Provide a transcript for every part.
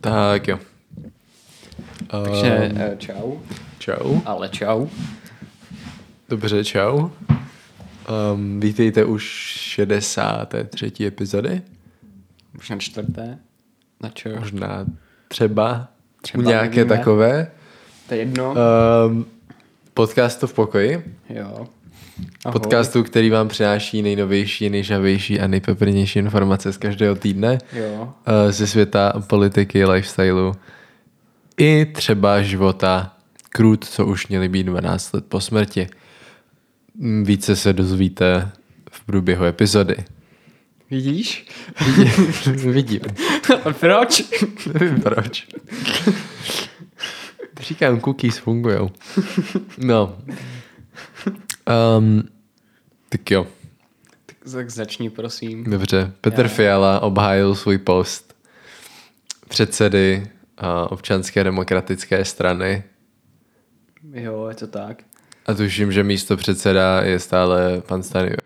Tak jo. Takže Um, eh, čau, čau. ale čau. Dobře, čau. Um, vítejte už 63. epizody. Už na čtvrté. Na čo? Možná třeba, Třeba, nějaké nevíme. takové. To je jedno. Um, podcastu v pokoji. jo. Ahoj. Podcastu, který vám přináší nejnovější, nejžavější a nejpeprnější informace z každého týdne. Jo. eh, ze světa politiky, lifestylu i třeba života krut, co už měli být 12 let po smrti. Mm, Více se dozvíte v průběhu epizody. Vidíš? Vidím. A proč? Nevím proč. Říkám, cookies fungujou. No. Um, tak jo, tak začni, prosím. dobře. Petr Já. Fiala obhájil svůj post předsedy uh, občanské demokratické strany Jo, je to tak. A tuším, že místo předseda je stále pan Stanio.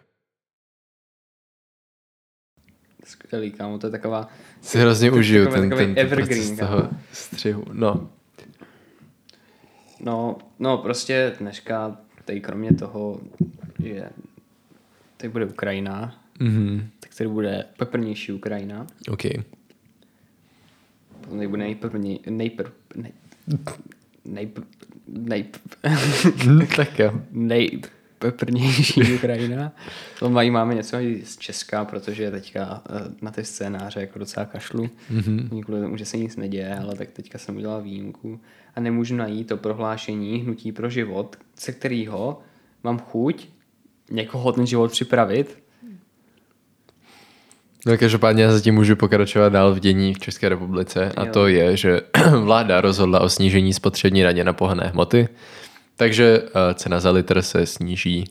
Skvělý, kámo, to je taková... Si hrozně To užiju ten, ten, ten proces kámo. toho střihu. No, No, no prostě dneška, tady kromě toho, že tady bude Ukrajina, mhm, tak tady bude peprnější Ukrajina. OK. Potom tady bude nejprvně, nejprv, nej, nejpr, nejpr, tak jo. Nejpeprnější Ukrajina. To mají, máme něco i z Česka, protože teďka eh, na ty scénáře jako docela kašlu. Mm-hmm. Kvůli tomu, že se nic neděje, ale tak teďka jsem udělal výjimku a nemůžu najít to prohlášení Hnutí pro život, se kterého mám chuť někoho ten život připravit. No každopádně já zatím můžu pokračovat dál v dění v České republice a Jo. to je, že vláda rozhodla o snížení spotřební daně na pohonné hmoty, takže eh, cena za litr se sníží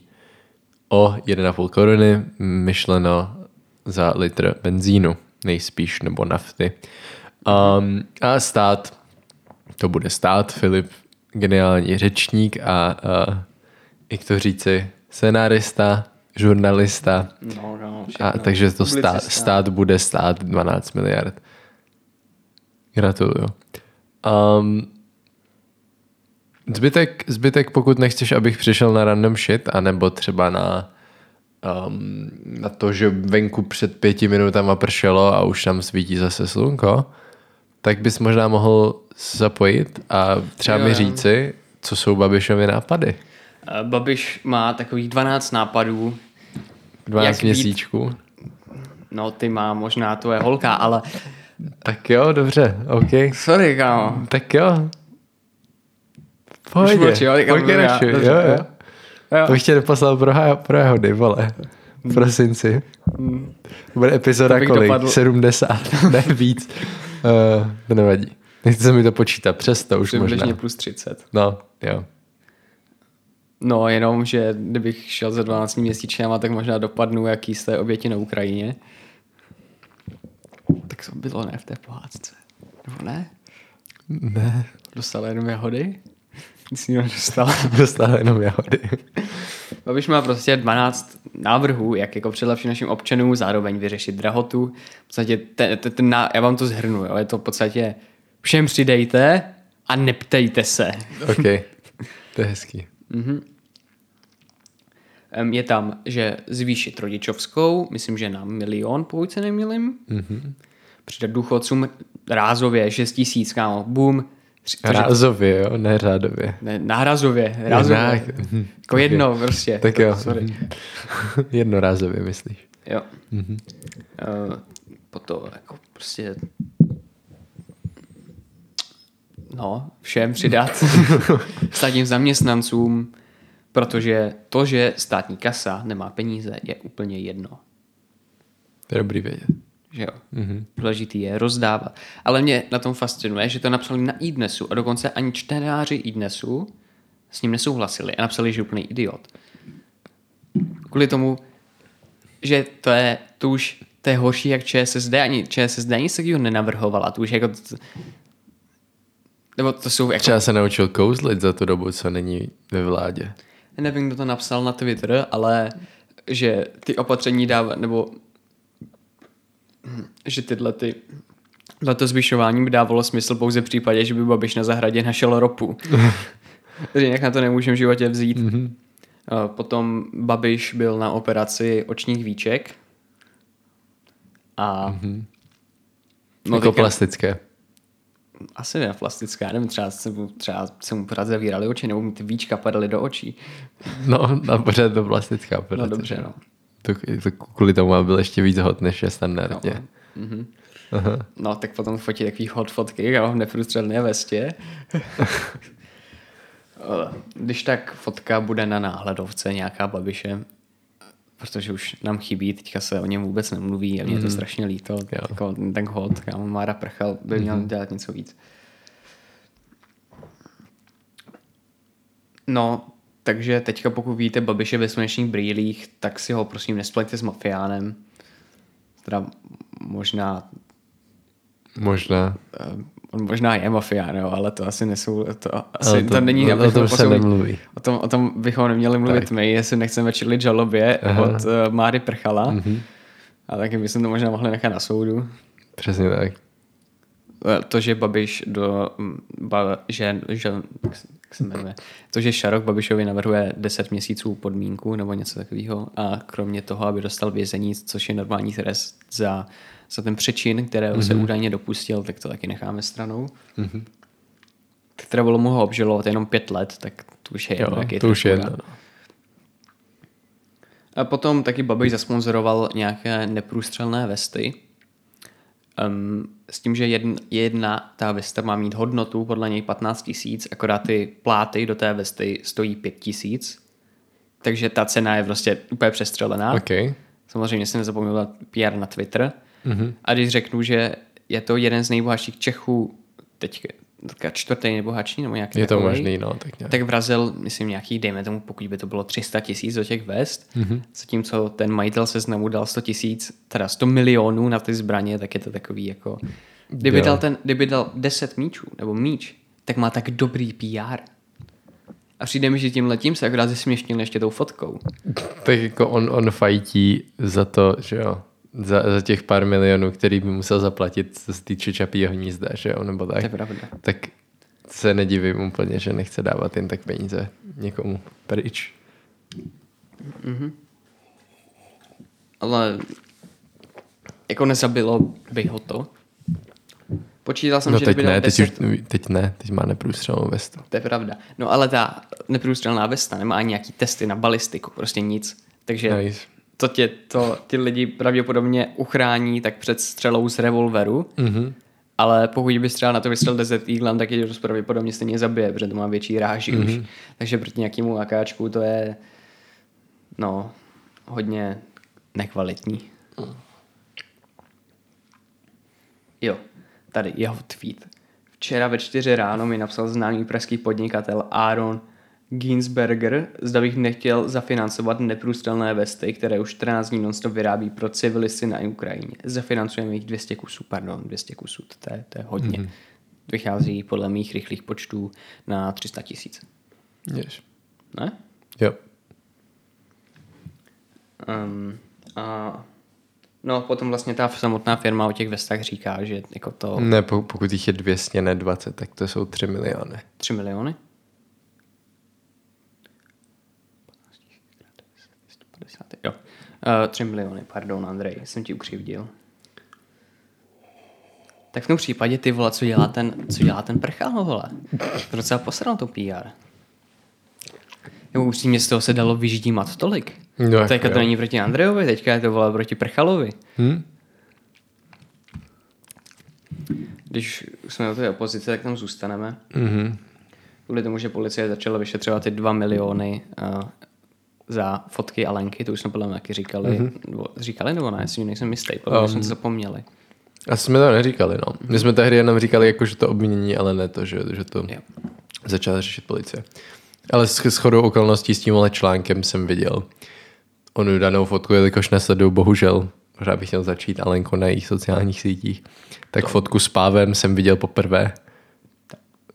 o 1,5 koruny, myšleno za litr benzínu, nejspíš, nebo nafty. Um, a stát, to bude stát, Filip, geniální řečník a uh, jak to říci, scenárista, žurnalista, No, no, a, takže to stát, stát bude stát 12 miliard. Gratuluju. Um, zbytek, zbytek, pokud nechceš, abych přišel na random shit, anebo třeba na, um, na to, že venku před pěti minutama pršelo a už tam svítí zase slunko, tak bys možná mohl zapojit a třeba Jo, mi říci, co jsou Babišovy nápady. Eh, Babiš má takových 12 nápadů, 12 Jak být- měsíčků. no ty má možná tvoje holka, ale Tak jo, dobře, OK. sorry, kámo. Tak jo. Už Pohodě, mlčí, jo, pokračuj, mluvím jo, jo. Jo. To bych tě neposlal pro, pro jehody, vole. V prosinci. To bude epizoda To kolik? dopadl- 70, ne víc. Uh, to nevadí. Nechce se mi to počítat, přes to už Přibližně možná. plus 30. No, jo. No, jenom, že kdybych šel za 12 měsíčněma, tak možná dopadnu jak jisté oběti na Ukrajině. Tak to bylo ne v té pohádce. Nebo ne? Ne, Dostal jenom jahody? Nic jiného dostal. dostal jenom jehody. Babiš má prostě 12 návrhů, jak jako přilepšit našim občanům, zároveň vyřešit drahotu. V podstatě ten, ten, ten, já vám to zhrnu, jo. je to v podstatě všem přidejte a neptejte se. OK, to je hezký. Em, Je tam, že zvýšit rodičovskou, myslím, že na milion, pokud se nemýlim. Mm-hmm. Přidat důchodcům rázově 6 tisíc, kámo, boom. Rázově, jo, ne řádově. Ne, nárazově, rázově. Mhm, Jako jedno prostě. Tak jo. Sorry. Jednorázově, myslíš? Jo. Mm-hmm. Uh, potom jako prostě no, všem přidat státním zaměstnancům, protože to, že státní kasa nemá peníze, je úplně jedno. To je dobrý vědět. Že jo? Mm-hmm. Důležitý je rozdávat. Ale mě na tom fascinuje, že to napsali na iDnesu a dokonce ani čtenáři iDnesu s ním nesouhlasili a napsali, že je úplný idiot. Kvůli tomu, že to je, to už to je horší jak ČSSD, ani ČSSD nic takového nenavrhovala, to už jako t- nebo to jsou jako, Třeba se naučil kouzlit za tu dobu, co není ve vládě. nevím, kdo to napsal na Twitter, ale že ty opatření dává, nebo že tyhle ty to zvyšování by dávalo smysl pouze v případě, že by Babiš na zahradě našel ropu. Takže jinak na to nemůžeme v životě vzít. Mm-hmm. Potom Babiš byl na operaci očních víček. A... Mm-hmm. No, jako teďka... plastické. Asi ne plastické, nevím, třeba se mu, třeba se mu pořád zavírali oči, nebo mu ty víčka padaly do očí. No, na pořád to plastická operace. No dobře, no. To, to kvůli tomu byl ještě víc hot, než je standardně. No. Mm-hmm. Aha. No, tak potom fotí takový hot fotky, já mám neprůstřelné vestě. Když tak fotka bude na náhledovce nějaká babiše, protože už nám chybí, teďka se o něm vůbec nemluví a mě mm. je to mhm. strašně líto. Jako, tak hod, kámo Mára Prchal by měl mm. dělat něco víc. No, takže teďka pokud víte Babiše ve slunečních brýlích, tak si ho prosím nespleťte s mafiánem. Teda možná... Možná. Uh, on možná je mafián, jo, ale to asi nesou, to, asi, to, to není, o, o tom se nemluví. O tom, o tom bychom neměli mluvit tak. my, jestli nechceme čelit žalobě Aha. od uh, Máry Prchala. Mm-hmm. A taky bychom to možná mohli nechat na soudu. Přesně tak. Eh, to, že Babiš do, ba, že, že jak se jmenuje, to, že Šarok Babišovi navrhuje 10 měsíců podmínku nebo něco takového a kromě toho, aby dostal vězení, což je normální trest za za ten přečin, kterého mm-hmm. se mhm. údajně dopustil, tak to taky necháme stranou. Mm-hmm. Teda bylo mu ho obžalovat jenom pět let, tak to už je jedno, jo, to už je jedno. No. A potom taky Babiš zasponzoroval nějaké neprůstřelné vesty. Um, s tím, že jedna, jedna ta vesta má mít hodnotu podle něj 15 tisíc, akorát ty pláty do té vesty stojí 5 tisíc. Takže ta cena je prostě úplně přestřelená. Okay. Samozřejmě si nezapomněl PR na Twitter. Mm-hmm. A když řeknu, že je to jeden z nejbohatších Čechů, teď čtvrtý nejbohatší, nebo nějaký Je to takovej, možný, no. Tak, nějak. tak vrazil, myslím, nějaký, dejme tomu, pokud by to bylo 300 tisíc do těch vest, mm-hmm. zatímco ten majitel se znovu dal 100 tisíc, teda 100 milionů na ty zbraně, tak je to takový jako... Kdyby, dal, ten, kdyby dal 10 míčů, nebo míč, tak má tak dobrý PR. A přijde mi, že tím letím se akorát zesměšnil ještě tou fotkou. Tak jako on, on fajtí za to, že jo, za, za těch pár milionů, který by musel zaplatit z týče čapího hnízda, že jo, nebo tak. To je pravda. Tak se nedivím úplně, že nechce dávat jen tak peníze někomu pryč. Mm-hmm. Ale jako nezabilo by ho to. Počítal jsem, no že teď ne, teď, už, teď ne, teď má neprůstřelnou vestu. To je pravda. No ale ta neprůstřelná vesta nemá ani nějaký testy na balistiku, prostě nic. Takže nice to tě to ty lidi pravděpodobně uchrání tak před střelou z revolveru, mm-hmm. ale pokud bys třeba na to vystřelil Desert Eagle, tak je to pravděpodobně stejně zabije, protože to má větší ráži mm-hmm. už. Takže proti nějakému akáčku to je no, hodně nekvalitní. Jo, tady jeho tweet. Včera ve čtyři ráno mi napsal známý pražský podnikatel Aaron Ginsberger, zda bych nechtěl zafinancovat neprůstřelné vesty, které už 14 dní nonstop vyrábí pro civilisty na Ukrajině. Zafinancujeme jich 200 kusů, pardon, 200 kusů, to je, to je hodně. Mm-hmm. Vychází podle mých rychlých počtů na 300 tisíc. Yes. Ne? Jo. Um, a No, potom vlastně ta samotná firma o těch vestách říká, že jako to... Ne, pokud jich je 200, ne 20, tak to jsou 3 miliony. 3 miliony? 50. Jo. Uh, 3 miliony, pardon, Andrej, jsem ti ukřivdil. Tak v tom případě ty vole, co dělá ten, co dělá ten prchal, vole. To docela posral to PR. Nebo upřímně z toho se dalo vyždímat tolik. No, teďka to není proti Andrejovi, teďka je to vole proti Prchalovi. Hmm? Když jsme na té opozici, tak tam zůstaneme. Mm-hmm. Kvůli tomu, že policie začala vyšetřovat ty dva miliony uh, za fotky Alenky, to už jsme podle mě taky říkali. Mm-hmm. Nebo, říkali nebo ne, si nejsem jistý, podle um, jsme to zapomněli. Asi jsme to neříkali, no. My jsme tehdy jenom říkali, jako, že to obvinění, ale ne to, že, že to jo. začala řešit policie. Ale s, s chodou okolností s tímhle článkem jsem viděl onu danou fotku, jelikož nesleduju, bohužel, možná bych měl začít Alenko na jejich sociálních sítích, tak to. fotku s Pávem jsem viděl poprvé.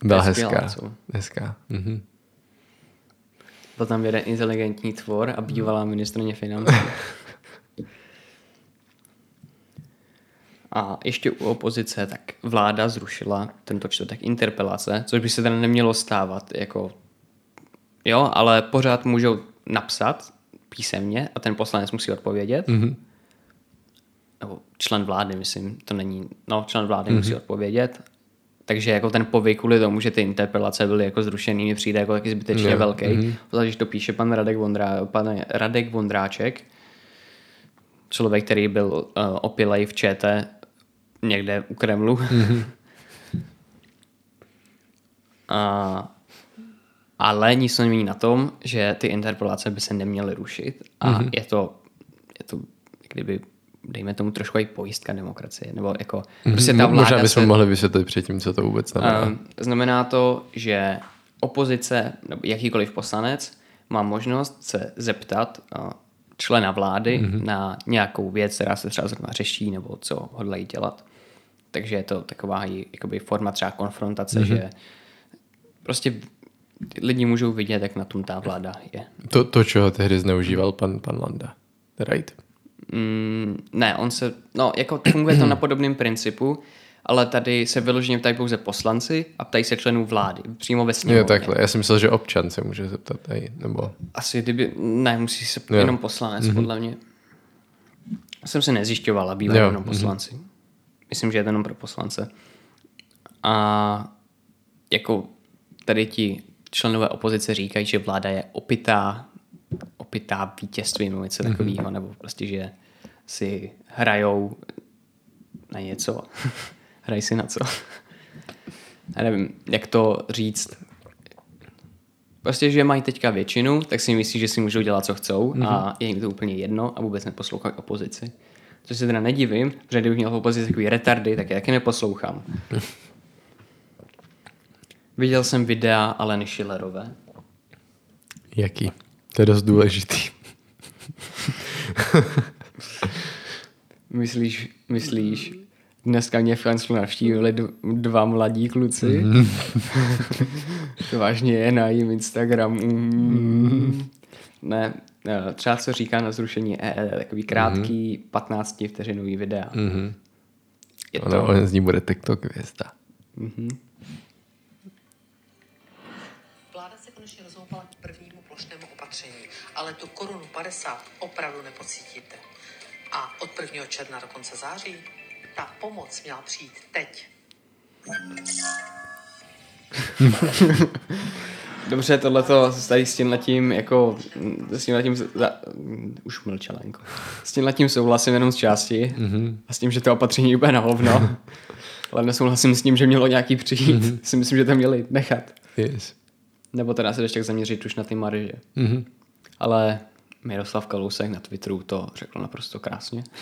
Byla hezká. Hezká. Mhm. Byl tam jeden inteligentní tvor a bývalá ministrně financí. A ještě u opozice, tak vláda zrušila tento čtvrtek interpelace, což by se teda nemělo stávat, jako jo, ale pořád můžou napsat písemně a ten poslanec musí odpovědět. Mm-hmm. Nebo člen vlády, myslím, to není, no, člen vlády mm-hmm. musí odpovědět. Takže jako ten povyk kvůli tomu, že ty interpelace byly jako zrušený, mi přijde jako taky zbytečně no. velký. Mm-hmm. Když to píše pan Radek, Vondrá, pan Radek Vondráček, člověk, který byl uh, opilej v ČT někde u Kremlu. Mm-hmm. a, ale nic nemění na tom, že ty interpelace by se neměly rušit a mm-hmm. je to, je to kdyby dejme tomu trošku i pojistka demokracie, nebo jako mm-hmm. prostě ta vláda Možná bychom se, mohli vysvětlit předtím, co to vůbec znamená. Uh, znamená to, že opozice, nebo jakýkoliv poslanec má možnost se zeptat uh, člena vlády mm-hmm. na nějakou věc, která se třeba zrovna řeší, nebo co hodlají dělat. Takže je to taková jakoby forma třeba konfrontace, mm-hmm. že prostě lidi můžou vidět, jak na tom ta vláda je. To, to čeho tehdy zneužíval pan, pan Landa, right? Mm, ne, on se, no jako funguje to na podobném principu, ale tady se vyloženě ptají pouze poslanci a ptají se členů vlády, přímo ve sněmovně. Jo, takhle. Já jsem myslel, že občan se může zeptat tady, nebo... Asi kdyby, ne, musí se jo. jenom poslanec, mm-hmm. podle mě. Jsem se nezjišťoval, bývá jenom mhm. poslanci. Mm-hmm. Myslím, že je to jenom pro poslance. A jako tady ti členové opozice říkají, že vláda je opitá, opitá vítězstvím nebo něco mm-hmm. takového, nebo prostě, že si hrajou na něco. Hraj si na co. Já nevím, jak to říct. Prostě, že mají teďka většinu, tak si myslí, že si můžou dělat, co chcou mm-hmm. a je jim to úplně jedno a vůbec neposlouchají opozici. Což se teda nedivím, protože kdybych měl v opozici takový retardy, tak já taky neposlouchám. Viděl jsem videa Aleny Schillerové. Jaký? To je dost důležitý. myslíš, myslíš, dneska mě v kanclu navštívili dva mladí kluci. Mm. to vážně je na jejím Instagramu. Mm. Ne, třeba co říká na zrušení EE, takový krátký mm. 15 vteřinový videa. Mm. Je ono, to... on z ní bude TikTok hvězda. Mm-hmm. Vláda se konečně rozhoupala k prvnímu plošnému opatření, ale tu korunu 50 opravdu nepocítíte. A od 1. června do konce září ta pomoc měla přijít teď. Dobře, tohleto tady s tím letím jako s tím letím za, už mlčelenko. S tím letím souhlasím jenom z části mm-hmm. a s tím, že to opatření úplně na hovno. Ale nesouhlasím s tím, že mělo nějaký přijít. Mm-hmm. Si myslím, že to měli nechat. Yes. Nebo teda se ještě zaměřit už na ty marže. Mm-hmm. Ale Miroslav Kalousek na Twitteru to řekl naprosto krásně.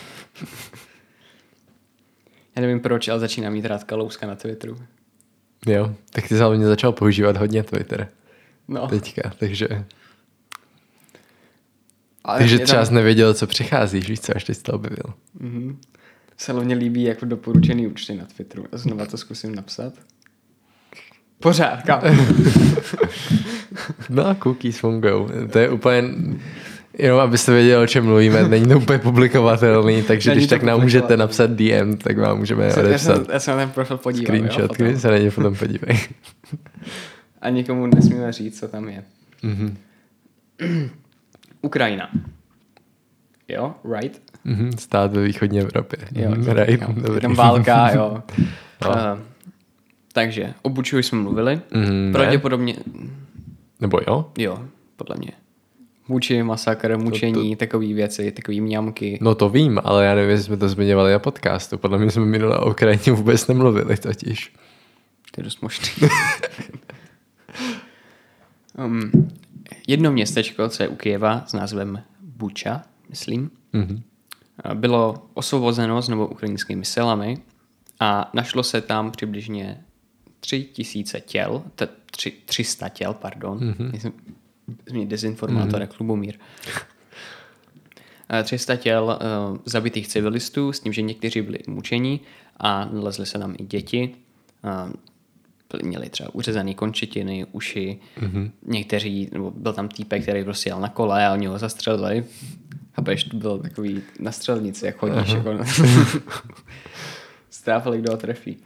Já nevím proč, ale začínám mít rád Kalouska na Twitteru. Jo, tak ty hlavně začal používat hodně Twitter. No. Teďka, takže... Ale takže třeba tam... nevěděl, co přichází, víš co, až teď to objevil. Mm-hmm. Se hlavně líbí jako doporučený účty na Twitteru. Znova to zkusím napsat. Pořád, kam? no, cookies fungují. To je úplně Jenom abyste věděli, o čem mluvíme, není to úplně publikovatelný, takže není když tak nám můžete napsat DM, tak vám můžeme já odepsat. Já se na ten profil podívám. Screenshot, když se na ně potom podívej. A nikomu nesmíme říct, co tam je. Mm-hmm. Ukrajina. Jo, right? Mm-hmm, stát ve východní Evropě. Jo, mm, right, jo. Dobrý. Tam válka, jo. no. uh, takže, o Bučovi jsme mluvili. Mm, Pravděpodobně... Nebo jo? Jo, podle mě. Muči, masakr, mučení, to, to... takové věci, takové mňamky. No to vím, ale já nevím, jestli jsme to zmiňovali na podcastu. Podle mě jsme minule o Ukrajině vůbec nemluvili totiž. To je dost možný. um, jedno městečko, co je u Kijeva s názvem Buča, myslím, mm-hmm. bylo osvobozeno znovu ukrajinskými silami a našlo se tam přibližně tři tisíce těl, t- tři, 300 těl, pardon. Mm-hmm zmínit dezinformátor, mm. Klubomír. 300 těl uh, zabitých civilistů s tím, že někteří byli mučeni a nalezly se tam i děti. Uh, měli třeba uřezané končetiny, uši. Mm-hmm. Někteří, nebo byl tam týpek, který prostě jel na kole a oni ho zastřelili. Chápeš, to byl takový na střelnici, jak chodíš. Jako... Stráfali, kdo ho trefí.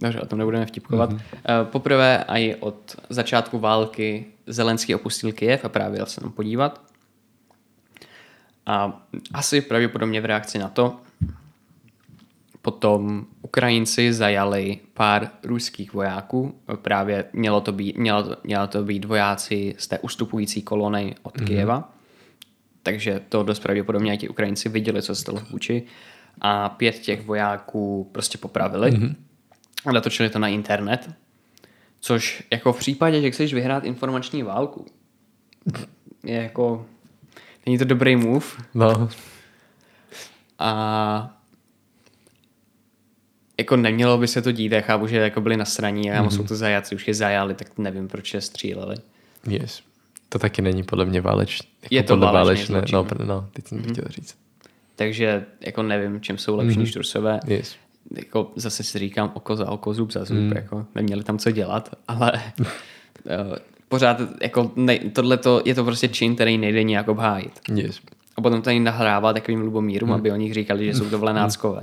Dobře, o tom nebudeme vtipkovat. Mm-hmm. Poprvé a i od začátku války Zelenský opustil Kyjev a právě jel se tam podívat. A asi pravděpodobně v reakci na to potom Ukrajinci zajali pár ruských vojáků. Právě mělo to být, mělo to, mělo to být vojáci z té ustupující kolony od mm-hmm. Kyjeva. Takže to dost pravděpodobně ti Ukrajinci viděli, co se stalo v Buči. A pět těch vojáků prostě popravili. Mm-hmm. A natočili to na internet. Což jako v případě, že chceš vyhrát informační válku, je jako... Není to dobrý move. No. A jako nemělo by se to dít, já chápu, že jako byli na straní a mm-hmm. jsou to zajaci, už je zajali, tak nevím, proč je stříleli. Yes. To taky není podle mě váleč. Jako je to válečné, válečné. No, no, teď jsem mm-hmm. chtěl říct. Takže jako nevím, čím jsou lepší mm-hmm. než Rusové. Yes. Jako zase si říkám oko za oko, zub za zub, mm. jako neměli tam co dělat, ale eh, pořád jako ne, tohle je to prostě čin, který nejde nějak obhájit. Yes. A potom tady nahrává takovým Lubomírům, mm. aby o nich říkali, že jsou to vlenáckové.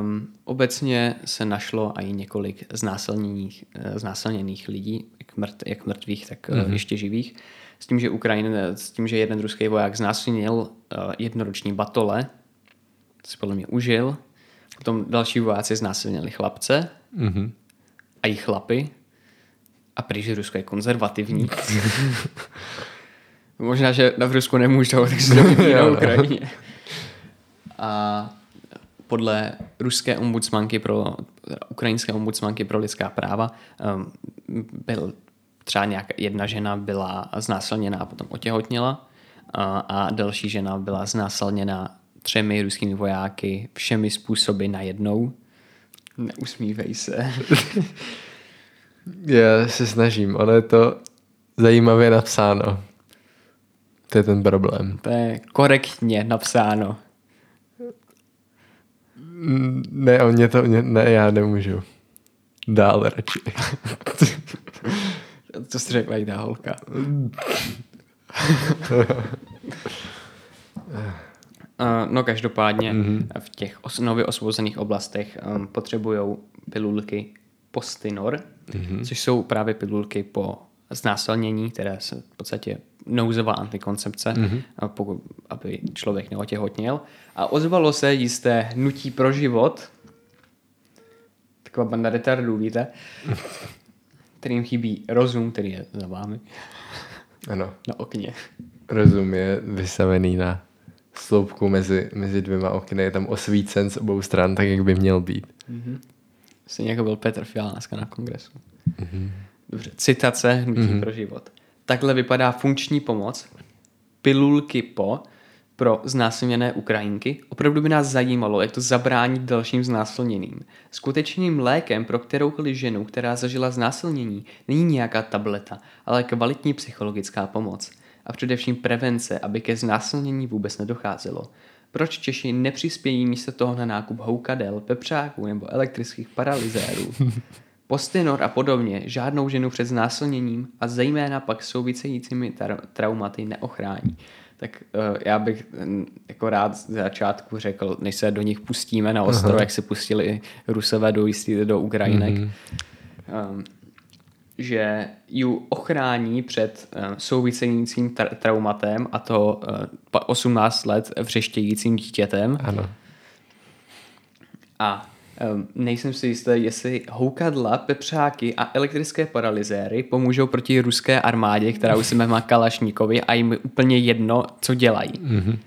Um, obecně se našlo i několik znásilněných, eh, znásilněných lidí, jak, mrt, jak mrtvých, tak mm-hmm. ještě živých. S tím, že Ukrajin, s tím, že jeden ruský voják znásilnil uh, jednoroční batole, to si podle mě užil. Potom další vojáci znásilnili chlapce mm-hmm. a i chlapy. A prý, že Rusko je konzervativní. Možná, že na Rusku nemůžou, takže se to na Ukrajině. A podle ruské ombudsmanky pro, ukrajinské ombudsmanky pro lidská práva um, byl třeba nějaká jedna žena byla znásilněná a potom otěhotněla a, a další žena byla znásilněna třemi ruskými vojáky všemi způsoby najednou. Neusmívej se. Já se snažím, ono je to zajímavě napsáno. To je ten problém. To je korektně napsáno. Ne, on mě to, ne, já nemůžu. Dál radši. Co jsi řekla, ta holka? Uh, no každopádně mm-hmm. v těch os- nově osvobozených oblastech um, potřebují pilulky Postinor, mm-hmm. což jsou právě pilulky po znásilnění, které se v podstatě nouzová antikoncepce, mm-hmm. pokud, aby člověk neotěhotněl. A ozvalo se jisté hnutí pro život, taková banda retardů, víte, kterým chybí rozum, který je za vámi. Ano. Na okně. Rozum je vysavený na sloupku mezi, mezi dvěma okny. Je tam osvícen z obou stran, tak jak by měl být. Mm-hmm. Stejně jako byl Petr Fiala dneska na kongresu. Mm-hmm. Dobře, citace Hnutí mm-hmm. pro život. Takhle vypadá funkční pomoc pilulky po pro znásilněné Ukrajinky. Opravdu by nás zajímalo, jak to zabránit dalším znásilněným. Skutečným lékem pro kteroukoliv ženu, která zažila znásilnění, není nějaká tableta, ale kvalitní psychologická pomoc. A především prevence, aby ke znásilnění vůbec nedocházelo. Proč Češi nepřispějí místo toho na nákup houkadel, pepřáků nebo elektrických paralyzérů? Postinor a podobně žádnou ženu před znásilněním a zejména pak souvisejícími tra- traumaty neochrání. Tak uh, já bych um, jako rád z začátku řekl, než se do nich pustíme na ostrov, Aha. jak se pustili Rusové do, jistý, do Ukrajinek, mm-hmm. um, že ji ochrání před um, souvisejícím tra- traumatem a to uh, 18 let vřeštějícím dítětem. Ano. A Um, nejsem si jistý, jestli houkadla, pepřáky a elektrické paralyzéry pomůžou proti ruské armádě, která už se má Kalašníkovi a jim úplně jedno, co dělají. Mm-hmm.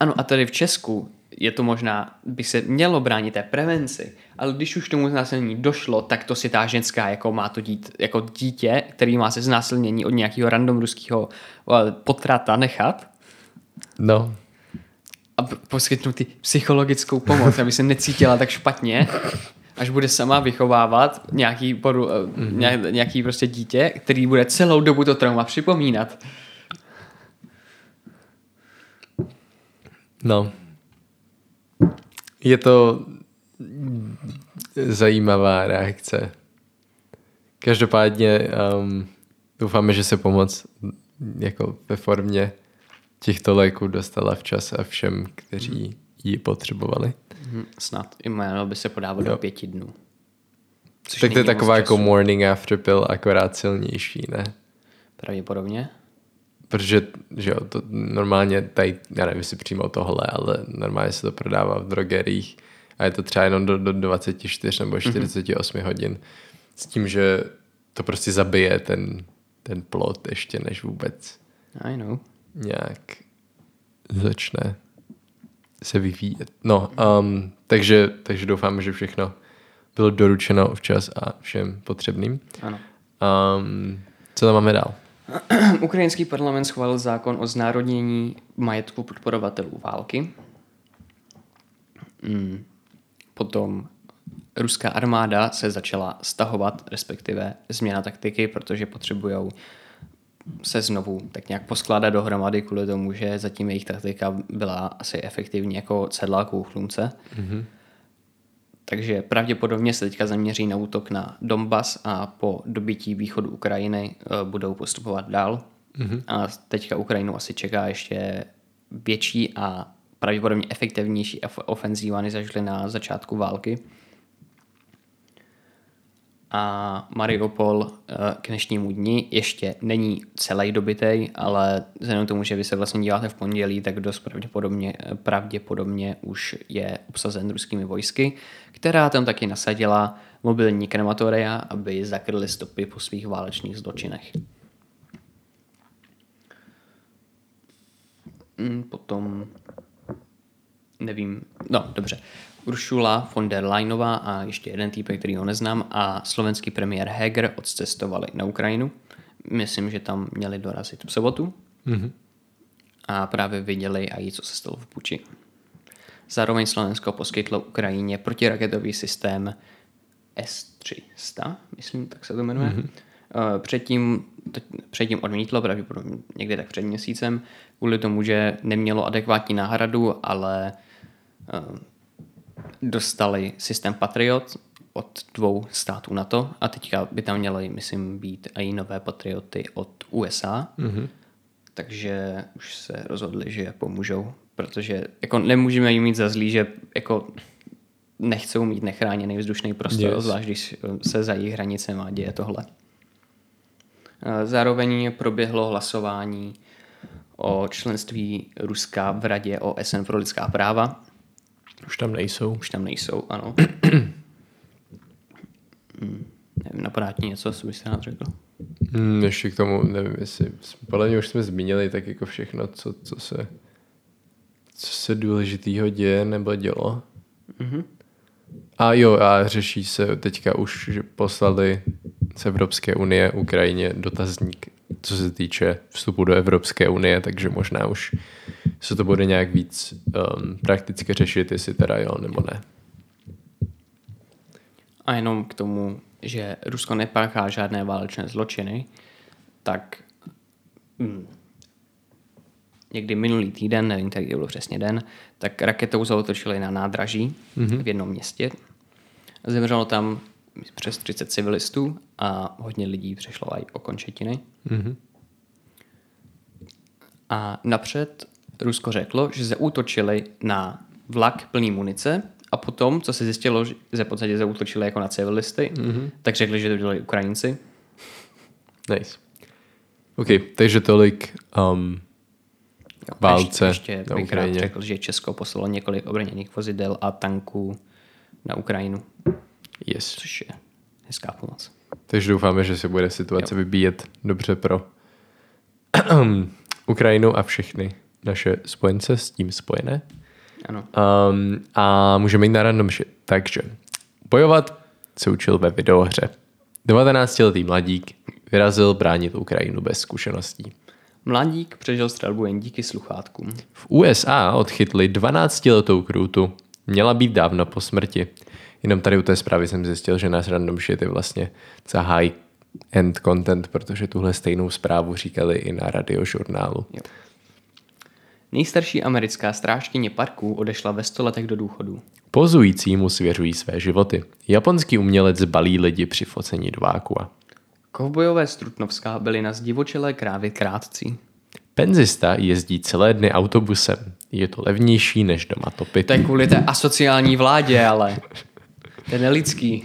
Ano, a tady v Česku je to možná, by se mělo bránit té prevenci, ale když už tomu znásilnění došlo, tak to si ta ženská jako má to dít, jako dítě, který má se znásilnění od nějakého random ruského potrata nechat. No a poskytnout ty psychologickou pomoc, aby se necítila tak špatně, až bude sama vychovávat nějaký, poru, mm-hmm. nějaký prostě dítě, který bude celou dobu to trauma připomínat. No. Je to zajímavá reakce. Každopádně um, doufáme, že se pomoc jako ve formě těchto léků dostala včas a všem, kteří ji potřebovali. Hm, Snad. I jméno by se podávalo do pěti dnů. Což tak to je taková jako morning after pill, akorát silnější, ne? Pravděpodobně. Protože že jo, to normálně tady, já nevím, jestli přímo tohle, ale normálně se to prodává v drogeriích a je to třeba jenom do, do 24 nebo 48 mm-hmm. hodin. S tím, že to prostě zabije ten, ten plot ještě, než vůbec I know. nějak začne se vyvíjet. No, um, takže, takže doufám, že všechno bylo doručeno včas a všem potřebným. Ano. Um, co tam máme dál? Ukrajinský parlament schválil zákon o znárodnění majetku podporovatelů války. Mm. Potom ruská armáda se začala stahovat, respektive změna taktiky, protože potřebují se znovu tak nějak poskládat dohromady kvůli tomu, že zatím jejich taktika byla asi efektivní jako sedláků chlumce. Mm-hmm. Takže pravděpodobně se teďka zaměří na útok na Donbas a po dobytí východu Ukrajiny eh, budou postupovat dál. Mm-hmm. A teďka Ukrajinu asi čeká ještě větší a pravděpodobně efektivnější of- ofenzíva, než zažili na začátku války. A Mariupol eh, k dnešnímu dni ještě není celý dobitej, ale vzhledem tomu, že vy se vlastně díváte v pondělí, tak dost pravděpodobně, eh, pravděpodobně už je obsazen ruskými vojsky, která tam taky nasadila mobilní krematoria, aby zakryli stopy po svých válečných zločinech. Mm, Potom nevím, no dobře, Uršula von der Leyenová a ještě jeden týpek, který ho neznám a slovenský premiér Heger odcestovali na Ukrajinu. Myslím, že tam měli dorazit v sobotu Mm-hmm. a právě viděli i co se stalo v Puči. Zároveň Slovensko poskytlo Ukrajině protiraketový systém S-300, myslím, tak se to jmenuje. Mm-hmm. Předtím, teď- předtím odmítlo, pravděpodobně někdy tak před měsícem, kvůli tomu, že nemělo adekvátní náhradu, ale eh, dostali systém Patriot od dvou států NATO a teďka by tam měly, myslím, být i nové Patrioty od USA. Mm-hmm. Takže už se rozhodli, že je pomůžou, protože jako nemůžeme jim mít za zlý, že jako nechcou mít nechráněný vzdušný prostor, Yes. zvlášť když se za jejich hranicemi děje tohle. Zároveň proběhlo hlasování o členství Ruska v Radě OSN pro lidská práva. Už tam nejsou. Už tam nejsou, ano. Hmm, Nevím, napadá ti něco, co byste rád řekl? Hmm, ještě k tomu, nevím, jestli, podle mě už jsme zmínili tak jako všechno, co, co se co se důležitýho děje nebo dělo. Mhm. A jo, a řeší se teďka už, že poslali z Evropské unie Ukrajině dotazník, co se týče vstupu do Evropské unie, takže možná už se to bude nějak víc um, prakticky řešit, jestli teda jo nebo ne. A jenom k tomu, že Rusko nepáchá žádné válečné zločiny, tak hm, někdy minulý týden, nevím, který byl přesně den, tak raketou zautočili na nádraží mm-hmm. v jednom městě. Zemřelo tam přes 30 civilistů a hodně lidí přešlo i o končetiny. Mm-hmm. A napřed Rusko řeklo, že zaútočili na vlak plný munice a potom, co se zjistilo, že v podstatě zaútočili jako na civilisty, mm-hmm. tak řekli, že to dělali Ukrajinci. Nice. OK, takže tolik um, Jo, Válce Ještě, ještě na bych rád Ukrajině. řekl, že Česko poslalo několik obrněných vozidel a tanků na Ukrajinu, yes. což je hezká pomoc. Takže doufáme, že se bude situace jo. vybíjet dobře pro Ukrajinu a všechny naše spojence s tím spojené. Ano. Um, a můžeme jít na random shit. Takže bojovat se učil ve videohře. 19-letý mladík vyrazil bránit Ukrajinu bez zkušeností. Mladík přežil střelbu jen díky sluchátkům. V USA odchytli 12-letou krůtu. Měla být dávno po smrti. Jenom tady u té zprávy jsem zjistil, že náš random shit je vlastně za high end content, protože tuhle stejnou zprávu říkali i na radiožurnálu. Jo. Nejstarší americká strážkyně parků odešla ve 100 letech do důchodu. Pozující mu svěřují své životy. Japonský umělec balí lidi při focení do vákua. Kovbojové z Trutnovska byli na zdivočelé krávě krátcí. Penzista jezdí celé dny autobusem. Je to levnější, než doma topit. To je kvůli té asociální vládě, ale to je nelidský.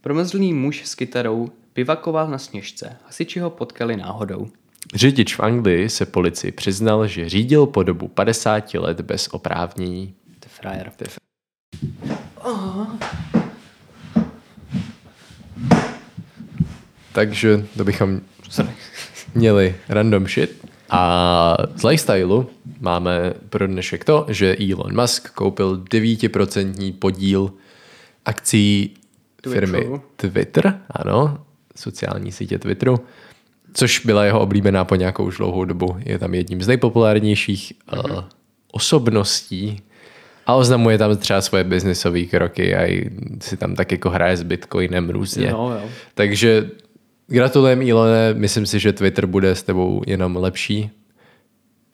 Promrzlý muž s kytarou bivakoval na sněžce. Hasiči ho potkali náhodou. Řidič v Anglii se policii přiznal, že řídil po dobu 50 let bez oprávnění. To je frajer. Takže to bychom Sorry. měli random shit. A z lifestylu máme pro dnešek to, že Elon Musk koupil 9% podíl akcí firmy Twitteru. Twitter, ano, sociální sítě Twitteru, což byla jeho oblíbená po nějakou už dlouhou dobu. Je tam jedním z nejpopulárnějších uh, osobností a oznamuje tam třeba svoje biznisové kroky a si tam tak jako hraje s Bitcoinem různě. Jo, jo. Takže gratulujem Ilone, myslím si, že Twitter bude s tebou jenom lepší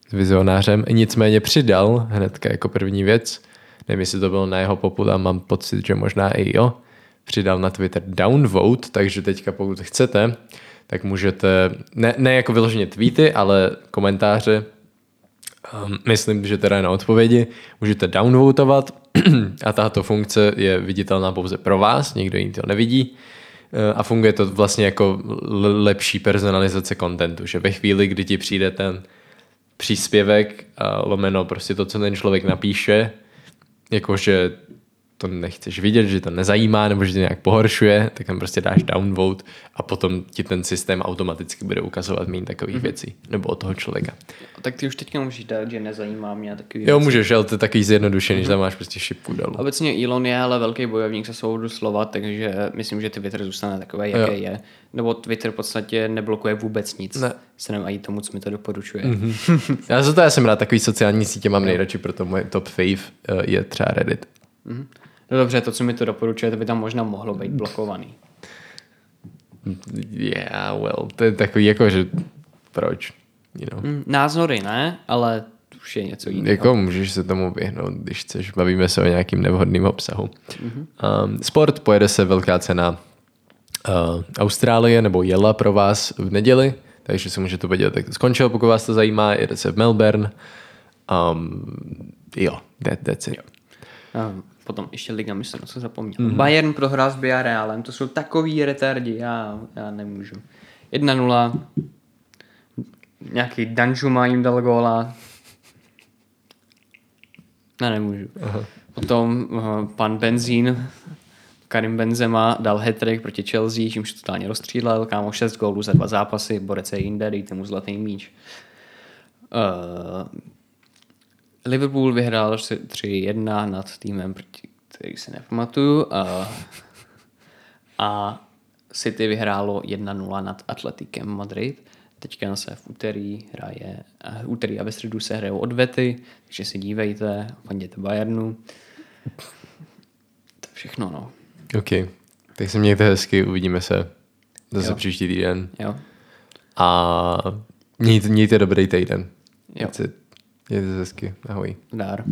s vizionářem. Nicméně přidal hnedka jako první věc, nevím, jestli to bylo na jeho popud a mám pocit, že možná i jo, přidal na Twitter downvote, takže teďka pokud chcete, tak můžete, ne, ne jako vyloženě tweety, ale komentáře, um, myslím, že teda na odpovědi, můžete downvotovat a tato funkce je viditelná pouze pro vás, nikdo jiný to nevidí. Eh, a funguje to vlastně jako lepší personalizace kontentu, že ve chvíli, kdy ti přijde ten příspěvek a lomeno prostě to, co ten člověk napíše, jakože to nechceš vidět, že to nezajímá nebo že tě nějak pohoršuje, tak tam prostě dáš downvote a potom ti ten systém automaticky bude ukazovat méně takových mm-hmm. věcí nebo od toho člověka. Tak ty už teďka můžeš dát, že nezajímá mě takový Jo, věci. můžeš, ale to je takový zjednodušený, že tam máš prostě šipku dolů. Obecně Elon je ale velký bojovník za svobodu slova, takže myslím, že Twitter zůstane takový, jaký je. Nebo Twitter v podstatě neblokuje vůbec nic. Ne. Se nevím ani tomu, co mi to doporučuje. Mm-hmm. Já za to já jsem rád, takový sociální sítě mám nejradši, proto moje top fave eh, je třeba Reddit. No dobře, to, co mi to doporučuje, to by tam možná mohlo být blokovaný. Yeah, well, to je takový jako, že proč? You know. Hm, Názory ne, ale už je něco jiného. Jako můžeš se tomu vyhnout, když chceš. Bavíme se o nějakým nevhodným obsahu. Mm-hmm. Um, sport, pojede se velká cena uh, Austrálie, nebo jela pro vás v neděli, takže si můžete podívat, jak to skončilo, pokud vás to zajímá. Jede se v Melbourne. Um, jo, that, that's it. A potom ještě Liga mistrů, co zapomněl. Mm-hmm. Bayern prohrál s Villarrealem, to jsou takový retardi, já, já nemůžu. 1-0, nějaký Danjuma jim dal góla. Ne, nemůžu. Aha. Potom uh, pan Benzín, Karim Benzema dal hat proti Chelsea, čímž totálně rozstřílel, kámo 6 gólů za dva zápasy, borec je jinde, dejte mu zlatý míč. Uh, Liverpool vyhrál 3-1 nad týmem, proti který si nepamatuju. A, a City vyhrálo 1-0 nad Atletikem Madrid. Teďka se v úterý hraje, a úterý a ve středu se hrajou odvety, takže si dívejte, fandíte Bayernu. To je všechno, no. OK. Tak se mějte hezky, uvidíme se zase Jo. příští týden. Jo. A mějte, mějte dobrý týden. Jo. That's it. Mějte se hezky. Ahoj. Dár.